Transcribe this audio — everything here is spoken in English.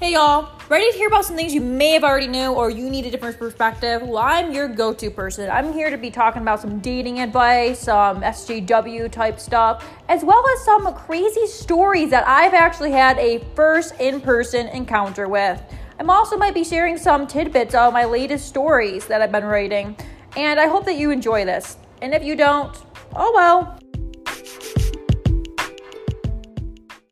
Hey y'all, ready to hear about some things you may have already knew or you need a different perspective? Well, I'm your go to person. I'm here to be talking about some dating advice, um, some SJW type stuff, as well as some crazy stories that I've actually had a first in person encounter with. I'm also might be sharing some tidbits of my latest stories that I've been writing, and I hope that you enjoy this. And if you don't, oh well.